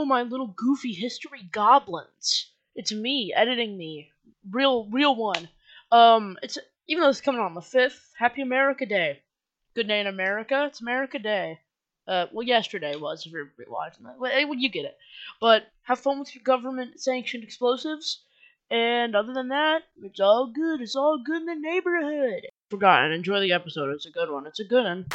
Oh, my little goofy history goblins. It's me editing me, real, real one. Um, it's even though it's coming on the fifth. Happy America Day. Good day in America. It's America Day. Uh, well, yesterday was if you're watching that. Well, eh, well, you get it. But have fun with your government-sanctioned explosives. And other than that, it's all good. It's all good in the neighborhood. Forgotten. Enjoy the episode. It's a good one. It's a good one.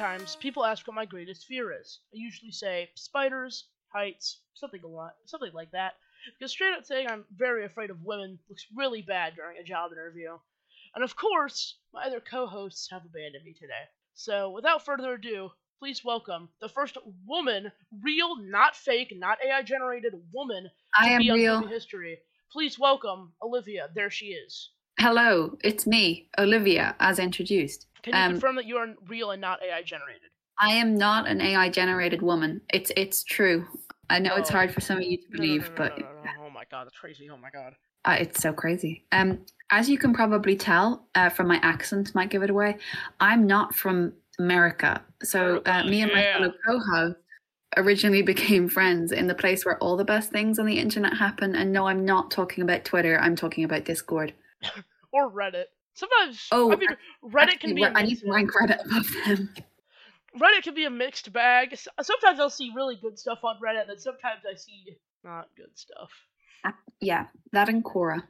Sometimes people ask what my greatest fear is. I usually say spiders, heights, something a lot, something like that. Because straight up saying I'm very afraid of women looks really bad during a job interview. And of course, my other co-hosts have abandoned me today. So without further ado, please welcome the first woman, real, not fake, not AI generated woman to I am be on real. movie history. Please welcome Olivia. There she is. Hello, it's me, Olivia, as introduced. Can you Um, confirm that you are real and not AI generated? I am not an AI generated woman. It's it's true. I know it's Oh. hard for some of you to no, believe, no, no, but no, no. oh my god, that's crazy. Oh my god. uh, it's so crazy. Um, as you can probably tell uh, from my accent, might give it away. I'm not from America, so uh, me and my Yeah. fellow co-host originally became friends in the place where all the best things on the internet happen. And no, I'm not talking about Twitter. I'm talking about Discord. Or Reddit. Sometimes Oh, I mean Reddit can be I need to rank Reddit above them. Reddit can be a mixed bag. Sometimes I'll see really good stuff on Reddit, and sometimes I see not good stuff. Yeah, that and Quora.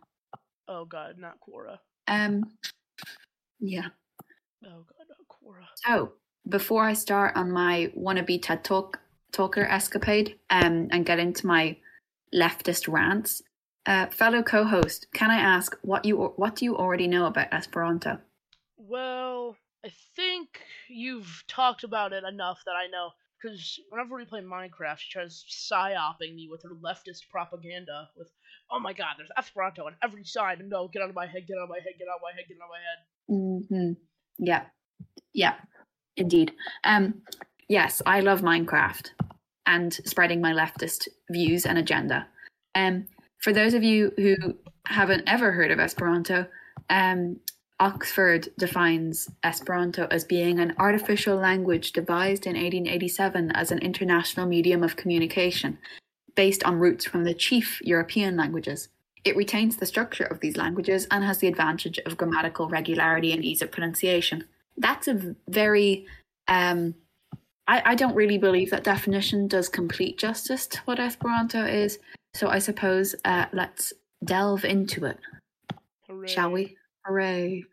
Oh god, not Quora. Um, yeah. Oh god, not Quora. So before I start on my wannabe TED Talk talker escapade, um, and get into my leftist rants, uh, fellow co-host, can I ask what you what do you already know about Esperanto? Well, I think you've talked about it enough that I know. Because whenever we play Minecraft, she tries psyoping me with her leftist propaganda. With, oh my god, there's Esperanto on every side. No, get out of my head, get out of my head, get out of my head, get out of my head. hmm Yeah, yeah, indeed. Um, yes, I love Minecraft and spreading my leftist views and agenda. Um, for those of you who haven't ever heard of Esperanto, um, Oxford defines Esperanto as being an artificial language devised in 1887 as an international medium of communication, based on roots from the chief European languages. It retains the structure of these languages and has the advantage of grammatical regularity and ease of pronunciation. That's a very, um, I, I don't really believe that definition does complete justice to what Esperanto is. So I suppose uh, let's delve into it, Hooray. shall we? Hooray.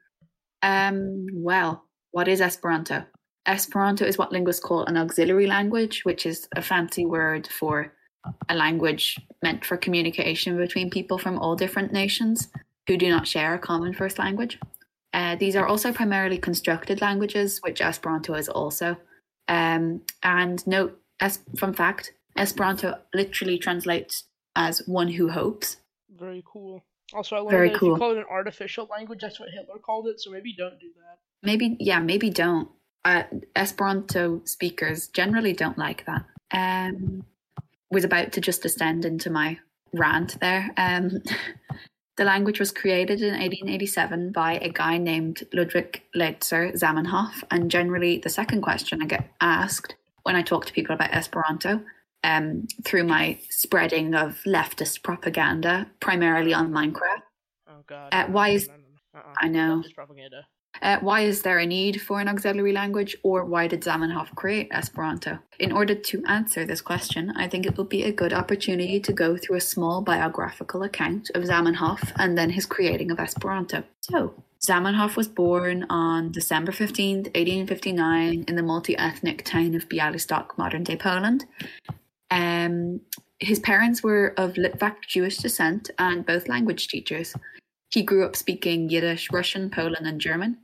Um, well, what is Esperanto? Esperanto is what linguists call an auxiliary language, which is a fancy word for a language meant for communication between people from all different nations who do not share a common first language. Uh, these are also primarily constructed languages, which Esperanto is also. Um, and note, as fun fact, Esperanto literally translates as one who hopes. Very cool. Also, I learned Very that if you call it an artificial language, that's what Hitler called it. So maybe don't do that. Maybe, yeah, maybe don't. Uh, Esperanto speakers generally don't like that. Um, was about to just descend into my rant there. Um, the language was created in 1887 by a guy named Ludwig Leitzer Zamenhof, and generally the second question I get asked when I talk to people about Esperanto um, through my spreading of leftist propaganda, primarily on Minecraft. Oh god. Uh, why is- no, no, no. Uh-uh. I know. Propaganda. Uh, why is there a need for an auxiliary language, or why did Zamenhof create Esperanto? In order to answer this question, I think it would be a good opportunity to go through a small biographical account of Zamenhof and then his creating of Esperanto. So, Zamenhof was born on December 15th, 1859, in the multi ethnic town of Bialystok, modern day Poland. Um, his parents were of Litvak Jewish descent and both language teachers. He grew up speaking Yiddish, Russian, Poland, and German.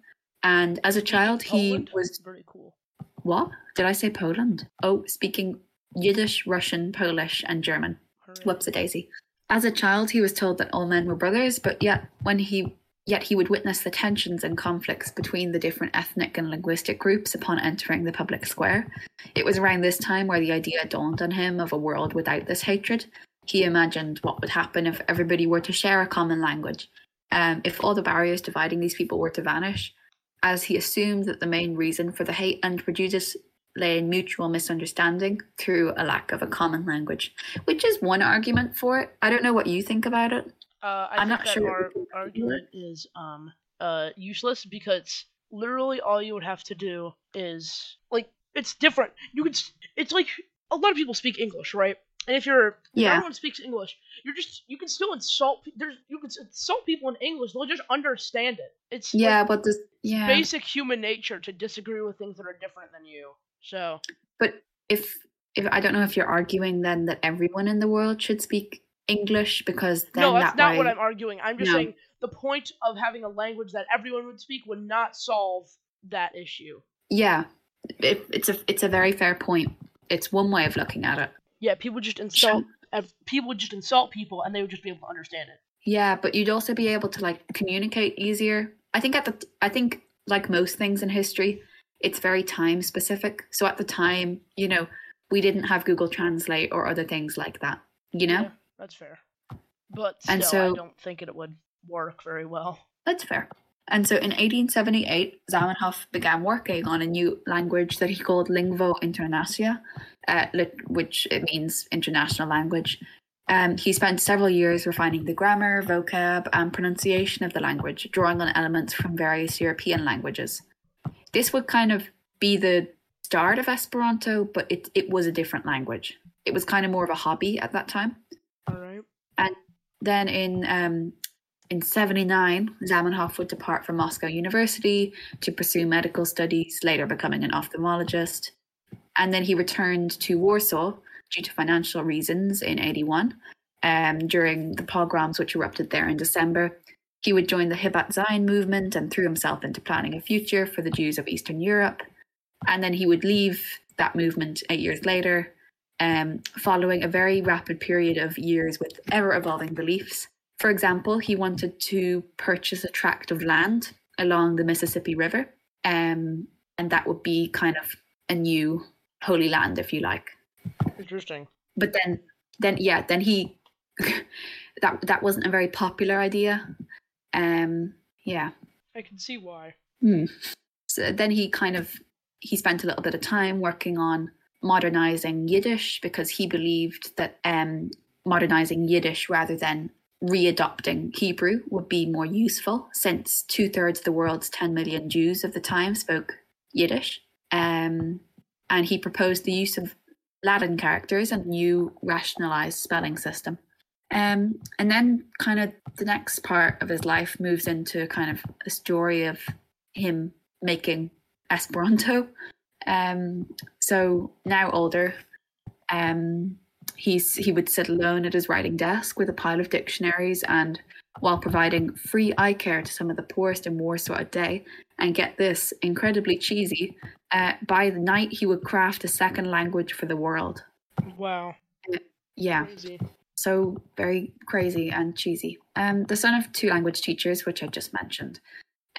And as a child, he Poland? was very cool. what? Did I say Poland? Oh, speaking Yiddish, Russian, Polish, and German. Whoops a daisy. As a child, he was told that all men were brothers, but yet when he yet he would witness the tensions and conflicts between the different ethnic and linguistic groups upon entering the public square. It was around this time where the idea dawned on him of a world without this hatred, he imagined what would happen if everybody were to share a common language, um, if all the barriers dividing these people were to vanish, as he assumed that the main reason for the hate and prejudice lay in mutual misunderstanding through a lack of a common language, which is one argument for it. I don't know what you think about it. Uh, I I'm think not that sure our what we can do argument is um uh useless because literally all you would have to do is like it's different. You could it's like a lot of people speak English, right? And if you're if Yeah. everyone speaks English, you're just you can still insult there's you can insult people in English. They'll just understand it. It's like, Yeah, but this, yeah, basic human nature to disagree with things that are different than you. So but if if I don't know if you're arguing then that everyone in the world should speak English because then no, that's that not way, what I'm arguing. I'm just No. saying the point of having a language that everyone would speak would not solve that issue. yeah, it, it's a it's a very fair point. It's one way of looking at it. Yeah, people just insult. ev- People would just insult people, and they would just be able to understand it. Yeah, but you'd also be able to like communicate easier. I think at the I think like most things in history, it's very time specific. So at the time, you know, we didn't have Google Translate or other things like that. You know, Yeah, that's fair. But still, And so- I don't think it would work very well. that's fair. And so in 1878, Zamenhof began working on a new language that he called Lingvo Internacia, uh, which it means international language. Um, he spent several years refining the grammar, vocab, and pronunciation of the language, drawing on elements from various European languages. This would kind of be the start of Esperanto, but it, it was a different language. It was kind of more of a hobby at that time. All right. And then in um, in '79, Zamenhof would depart from Moscow University to pursue medical studies, later becoming an ophthalmologist. And then he returned to Warsaw due to financial reasons in '81 um, during the pogroms which erupted there in December. He would join the Hibat Zion movement and threw himself into planning a future for the Jews of Eastern Europe. And then he would leave that movement eight years later um, following a very rapid period of years with ever evolving beliefs. For example, he wanted to purchase a tract of land along the Mississippi River, um, and that would be kind of a new holy land, if you like. Interesting. But then, then yeah, then he that that wasn't a very popular idea. Um, yeah, I can see why. Hmm. So then he kind of he spent a little bit of time working on modernizing Yiddish because he believed that um, modernizing Yiddish rather than readopting Hebrew would be more useful since two thirds of the world's 10 million Jews of the time spoke Yiddish. Um, and he proposed the use of Latin characters and new rationalized spelling system. Um, and then, kind of, the next part of his life moves into kind of a story of him making Esperanto. Um, so now older, um, he's he would sit alone at his writing desk with a pile of dictionaries, and while providing free eye care to some of the poorest in Warsaw a day, and get this incredibly cheesy, uh, by the night he would craft a second language for the world. Wow. Yeah. Crazy. So very crazy and cheesy. Um, the son of two language teachers, which I just mentioned.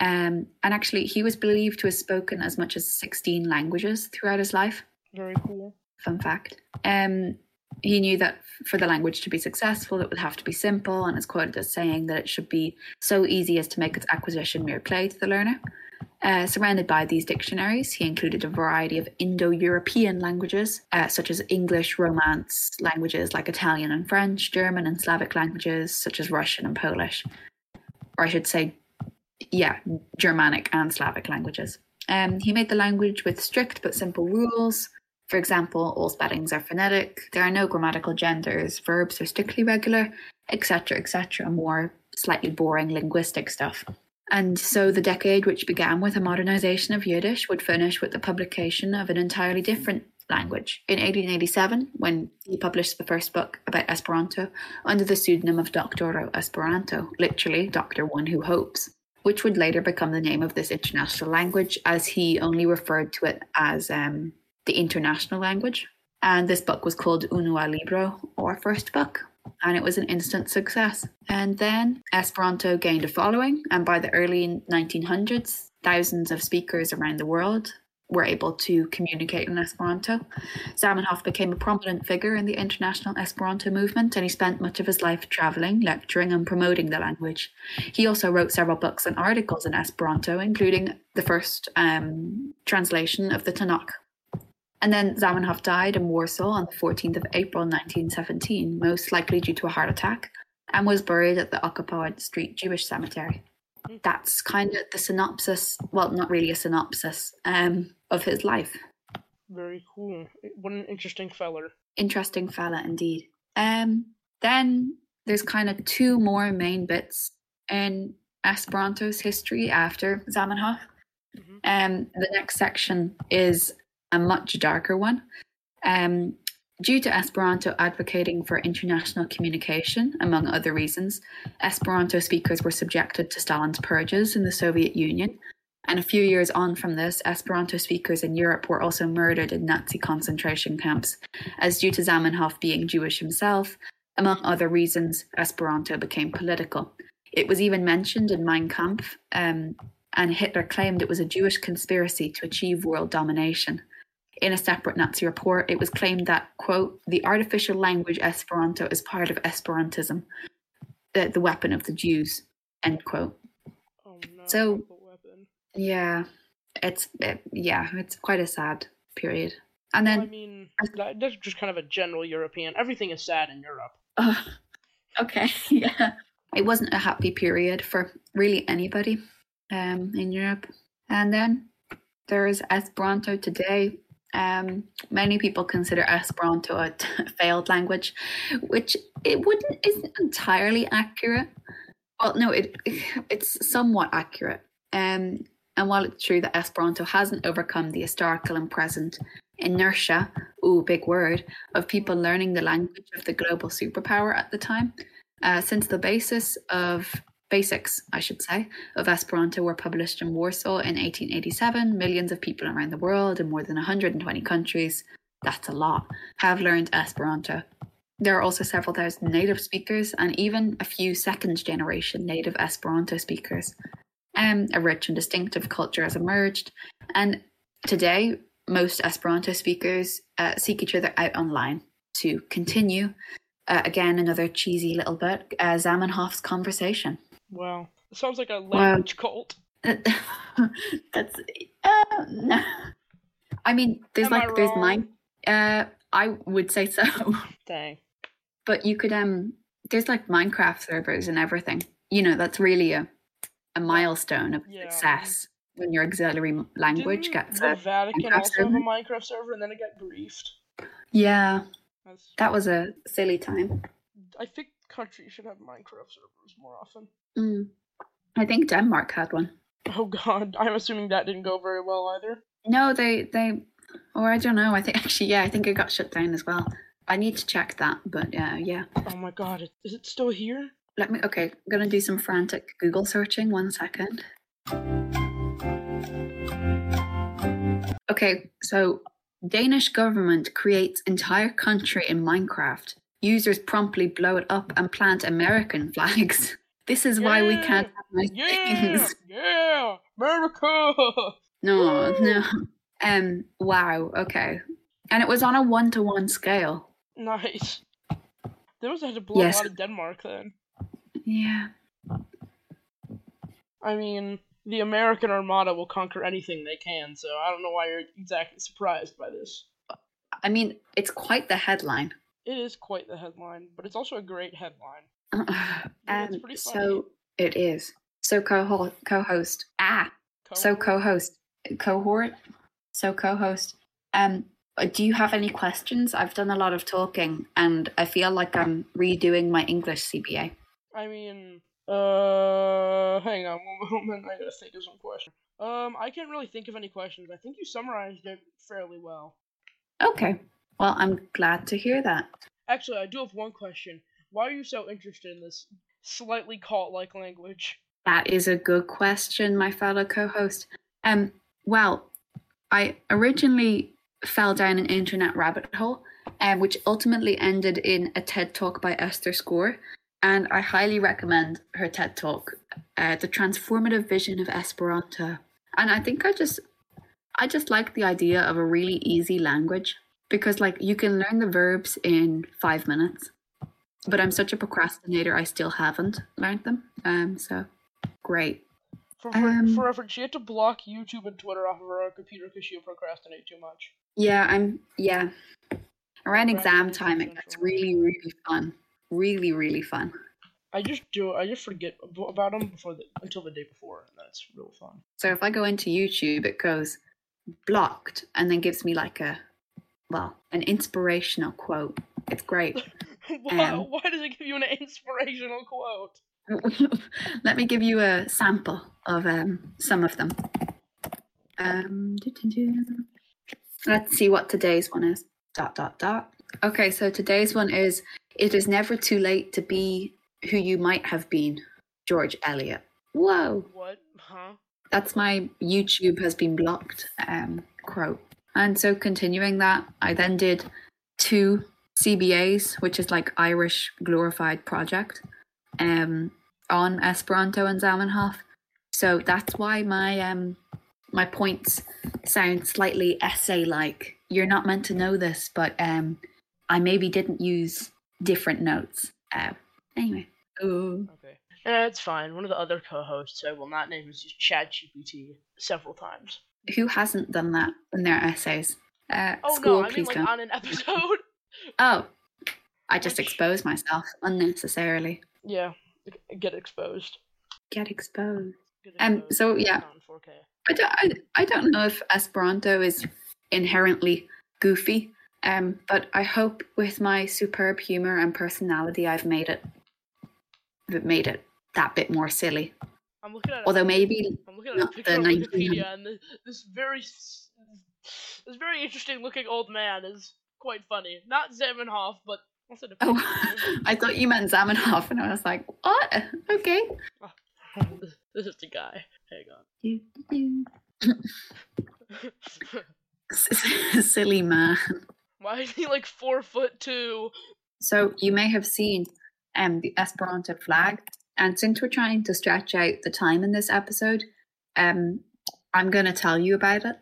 Um, and actually, he was believed to have spoken as much as 16 languages throughout his life. Very cool. Fun fact. Um, he knew that for the language to be successful, it would have to be simple, and is quoted as saying that it should be so easy as to make its acquisition mere play to the learner. Uh, surrounded by these dictionaries, he included a variety of Indo European languages, uh, such as English, Romance, languages like Italian and French, German and Slavic languages, such as Russian and Polish. Or I should say, yeah, Germanic and Slavic languages. Um, he made the language with strict but simple rules. For example, all spellings are phonetic, there are no grammatical genders, verbs are strictly regular, etc., etc., more slightly boring linguistic stuff. And so the decade, which began with a modernization of Yiddish, would finish with the publication of an entirely different language. In 1887, when he published the first book about Esperanto under the pseudonym of Doktoro Esperanto, literally Doctor One Who Hopes, which would later become the name of this international language, as he only referred to it as um, the international language. And this book was called Unua Libro, or First Book and it was an instant success. And then Esperanto gained a following, and by the early 1900s, thousands of speakers around the world were able to communicate in Esperanto. Zamenhof became a prominent figure in the international Esperanto movement and he spent much of his life traveling, lecturing, and promoting the language. He also wrote several books and articles in Esperanto, including the first um, translation of the Tanakh. And then Zamenhof died in Warsaw on the 14th of April 1917, most likely due to a heart attack, and was buried at the Okopowa Street Jewish Cemetery that's kind of the synopsis well not really a synopsis um, of his life Very cool. What an interesting feller. interesting fella indeed um, then there's kind of two more main bits in esperanto's history after zamenhof Mhm. um, the next section is a much darker one um, due to esperanto advocating for international communication among other reasons Esperanto speakers were subjected to Stalin's purges in the Soviet Union. And a few years on from this, Esperanto speakers in Europe were also murdered in Nazi concentration camps, as due to Zamenhof being Jewish himself, among other reasons, Esperanto became political. It was even mentioned in Mein Kampf, um, and Hitler claimed it was a Jewish conspiracy to achieve world domination. In a separate Nazi report, it was claimed that, quote, the artificial language Esperanto is part of Esperantism, the, the weapon of the Jews, end quote. Oh no. So- weapon. Yeah, it's it, yeah, it's quite a sad period. And Well, I then, mean, that's just kind of a general European. Everything is sad in Europe. uh, okay, yeah, it wasn't a happy period for really anybody um, in Europe. And then there's Esperanto today. Um, many people consider Esperanto a t- failed language, which it wouldn't isn't entirely accurate. Well, no, it it's somewhat accurate. Um, and while it's true that Esperanto hasn't overcome the historical and present inertia, ooh, big word, of people learning the language of the global superpower at the time, uh, since the basis of basics, I should say, of Esperanto were published in Warsaw in 1887. Millions of people around the world in more than 120 countries, that's a lot, have learned Esperanto. There are also several thousand native speakers and even a few second generation native Esperanto speakers. Um, a rich and distinctive culture has emerged, and today most Esperanto speakers uh, seek each other out online to continue. Uh, again, another cheesy little bit. Uh, Zamenhof's conversation. Wow. It sounds like a language cult. That's uh, no. I mean, there's Am I like there's mine. Uh, I would say so, Dang. but you could um. There's like Minecraft servers and everything. You know, that's really a a milestone of Yeah. success when your auxiliary language Didn't gets the a Vatican Minecraft also have a server? Minecraft server and then it got briefed? yeah. That's, That was a silly time. I think countries should have Minecraft servers more often. Mm. I think Denmark had one. Oh god, I'm assuming that didn't go very well either. No, they they, or I don't know. I think actually, yeah, I think it got shut down as well. I need to check that, but uh, yeah. Oh my god, is it still here? Let me. Okay, I'm gonna do some frantic Google searching. One second. Okay, so Danish government creates entire country in Minecraft. Users promptly blow it up and plant American flags. This is why we can't have nice Yeah! things. Yeah! America! No, no. Um. Wow. Okay. And it was on a one-to-one scale. Nice. They must have had to blow Yes. a lot of Denmark then. Yeah. I mean, the American Armada will conquer anything they can, so I don't know why you're exactly surprised by this. I mean, it's quite the headline. It is quite the headline, but it's also a great headline. um, funny. so it is. So co co-host. Ah. So co-host. Cohort. So co-host. Um. Do you have any questions? I've done a lot of talking, and I feel like I'm redoing my English CBA. I mean, uh, hang on one moment. I gotta think of some questions. Um, I can't really think of any questions. I think you summarized it fairly well. Okay. Well, I'm glad to hear that. Actually, I do have one question. Why are you so interested in this slightly cult-like language? That is a good question, my fellow co-host. Um, well, I originally fell down an internet rabbit hole, um, which ultimately ended in a TED talk by Esther Schor, and I highly recommend her TED talk, uh, "The Transformative Vision of Esperanto." And I think I just, I just like the idea of a really easy language because, like, you can learn the verbs in five minutes. But I'm such a procrastinator, I still haven't learned them. Um, so great. For, for, Um, for reference, she had to block YouTube and Twitter off of her computer because she procrastinate too much. Yeah, I'm. Yeah, around exam time, it gets really, really fun. Really, really fun. I just do. I just forget about them before the, until the day before, and that's real fun. So if I go into YouTube, it goes blocked and then gives me like a, well, an inspirational quote. It's great. why, Um, why does it give you an inspirational quote? Let me give you a sample of um, some of them. Um, let's see what today's one is. Dot dot dot. Okay, so today's one is "It is never too late to be who you might have been." George Eliot. Whoa, What? Huh? that's my YouTube has been blocked um, quote. And so continuing that, I then did two CBAs, which is like Irish glorified project, um, on Esperanto and Zamenhof. So that's why my um my points sound slightly essay like. You're not meant to know this, but um I maybe didn't use different notes. Uh, anyway. Ooh. Okay. Eh, it's fine. One of the other co-hosts, I will not name, has used ChatGPT several times. Who hasn't done that in their essays? Uh, Oh school, no, I mean like don't. on an episode. Oh, I just Which- exposed myself unnecessarily. yeah, get exposed. Get exposed. Get Um, so, yeah. I don't, I, I don't know if Esperanto is inherently goofy, um, but I hope with my superb humor and personality, I've made it, I've made it that bit more silly. I'm looking at. Although maybe I'm looking at a picture the on Wikipedia, and this, very, this very interesting looking old man is quite funny. Not Zamenhof, but also the oh. I thought you meant Zamenhof, and I was like, what? Okay. this, this is the guy. Hang on. silly man. Why is he like four foot two? So you may have seen um, the Esperanto flag, and since we're trying to stretch out the time in this episode, um, I'm going to tell you about it.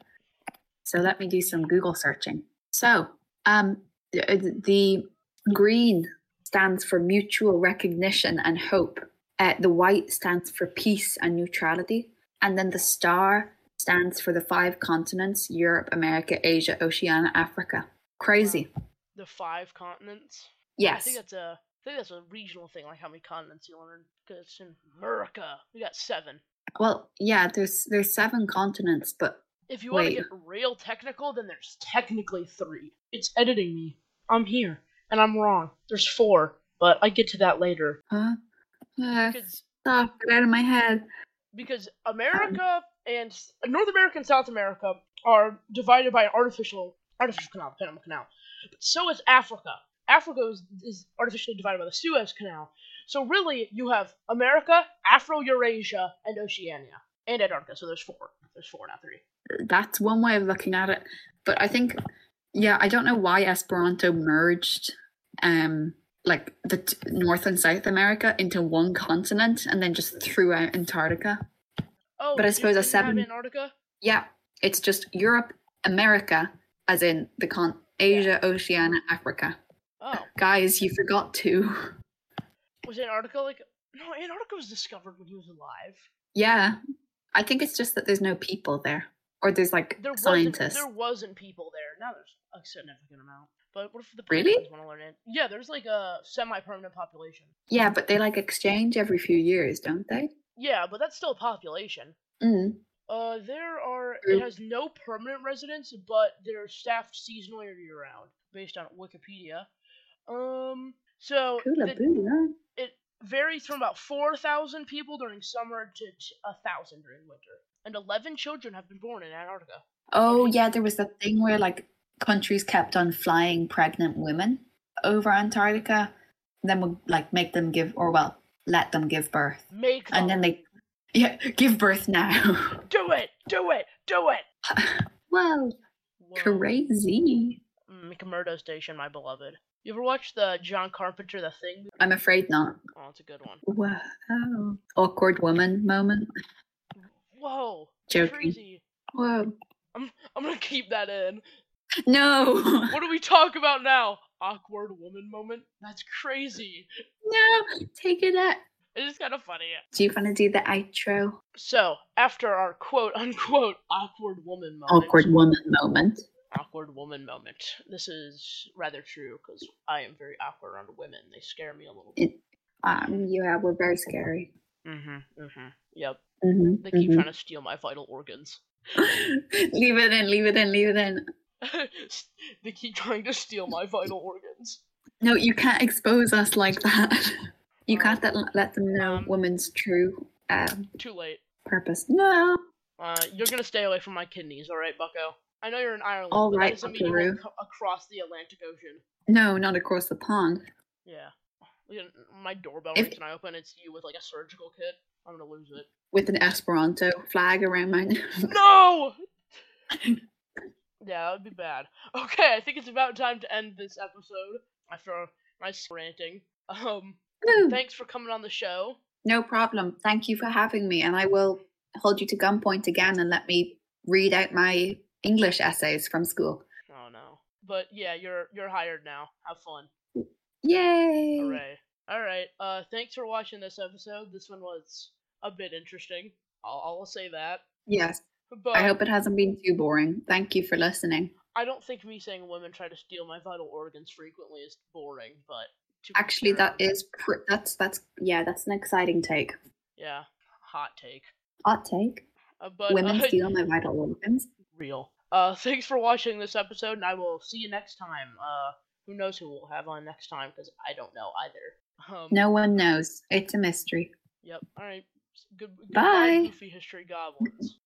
So let me do some Google searching. So um, the, the green stands for mutual recognition and hope. Uh, the white stands for peace and neutrality, and then the star stands for the five continents: Europe, America, Asia, Oceania, Africa. Crazy. The five continents. Yes. I think that's a. I think that's a regional thing, like how many continents you learn. Because it's in America. We got seven. Well, yeah, there's there's seven continents, but If you want to get real technical, then there's technically three. It's editing me. I'm here, and I'm wrong. There's four, but I get to that later. huh? Uh, Because stop it out of my head. because America and North America and South America are divided by an artificial artificial canal, the Panama Canal. But so is Africa. Africa is, is artificially divided by the Suez Canal. So really, you have America, Afro-Eurasia, and Oceania, and Antarctica. So there's four. There's four, not three. That's one way of looking at it. But I think, yeah, I don't know why Esperanto merged, um, like the t- North and South America into one continent and then just threw out Antarctica. Oh, But I suppose a seven- Antarctica. Yeah, it's just Europe, America, as in the con Asia, Oceania, Africa. Oh, Guys, you forgot to. was Antarctica like? No, Antarctica was discovered when he was alive. Yeah, I think it's just that there's no people there, or there's like There wasn't. scientists. There wasn't people there. Now there's a significant amount. But what if the Really? Want to learn it? Yeah, there's like a semi-permanent population. Yeah, but they like exchange every few years, don't they? Yeah, but that's still a population. Mm. Uh, there are. It has no permanent residents, but they're staffed seasonally or year-round, based on Wikipedia. Um, so the- it varies from about 4,000 people during summer to a 1,000 during winter. And 11 children have been born in Antarctica. Oh yeah, there was that thing where like countries kept on flying pregnant women over Antarctica, then would like make them give or well let them give birth, Make them. and then they yeah give birth now. Do it! Do it! Do it! Whoa, Whoa. crazy! McMurdo Station, my beloved. You ever watch the John Carpenter The Thing? I'm afraid not. Oh, it's a good one. Wow, awkward woman moment. Whoa! Joking. Crazy. Whoa. I'm I'm gonna keep that in. No. What do we talk about now? Awkward woman moment? That's crazy. no. Take it out. It is kind of funny. Do you want to do the outro? So, after our quote unquote awkward woman moment. Awkward woman moment. Awkward woman moment. This is rather true because I am very awkward around women. They scare me a little. It- Um, yeah, we're very scary. Mm-hmm. Mm-hmm. Yep. Mhm, They keep mhm. trying to steal my vital organs. leave it in. Leave it in. Leave it in. they keep trying to steal my vital organs. No, you can't expose us like that. You can't let, let them know Um, women's true um, Too late. purpose. No. Uh, you're gonna stay away from my kidneys, all right, Bucko? I know you're in Ireland, All right, but right, that doesn't mean you Buckaroo. across the Atlantic Ocean. No, not across the pond. Yeah. My doorbell If- rings and I open. It's you with like a surgical kit. I'm gonna lose it. With an Esperanto flag around my neck. No. yeah, that would be bad. Okay, I think it's about time to end this episode after nice ranting. Um, Woo. thanks for coming on the show. No problem. Thank you for having me, and I will hold you to gunpoint again and let me read out my English essays from school. Oh no. But yeah, you're you're hired now. Have fun. Yay! Hooray. Alright, uh thanks for watching this episode. This one was a bit interesting. I'll, I'll say that. Yes, But I hope it hasn't been too boring. Thank you for listening. I don't think me saying women try to steal my vital organs frequently is boring, but Actually, that is pr- that's that's yeah, that's an exciting take. yeah, hot take. Hot take. Uh, but Women uh, steal my vital organs. Real. Uh, thanks for watching this episode, and I will see you next time. Uh, who knows who we'll have on next time? Because I don't know either. Um, No one knows. It's a mystery. Yep. All right. Good. Bye. Goofy History Goblins.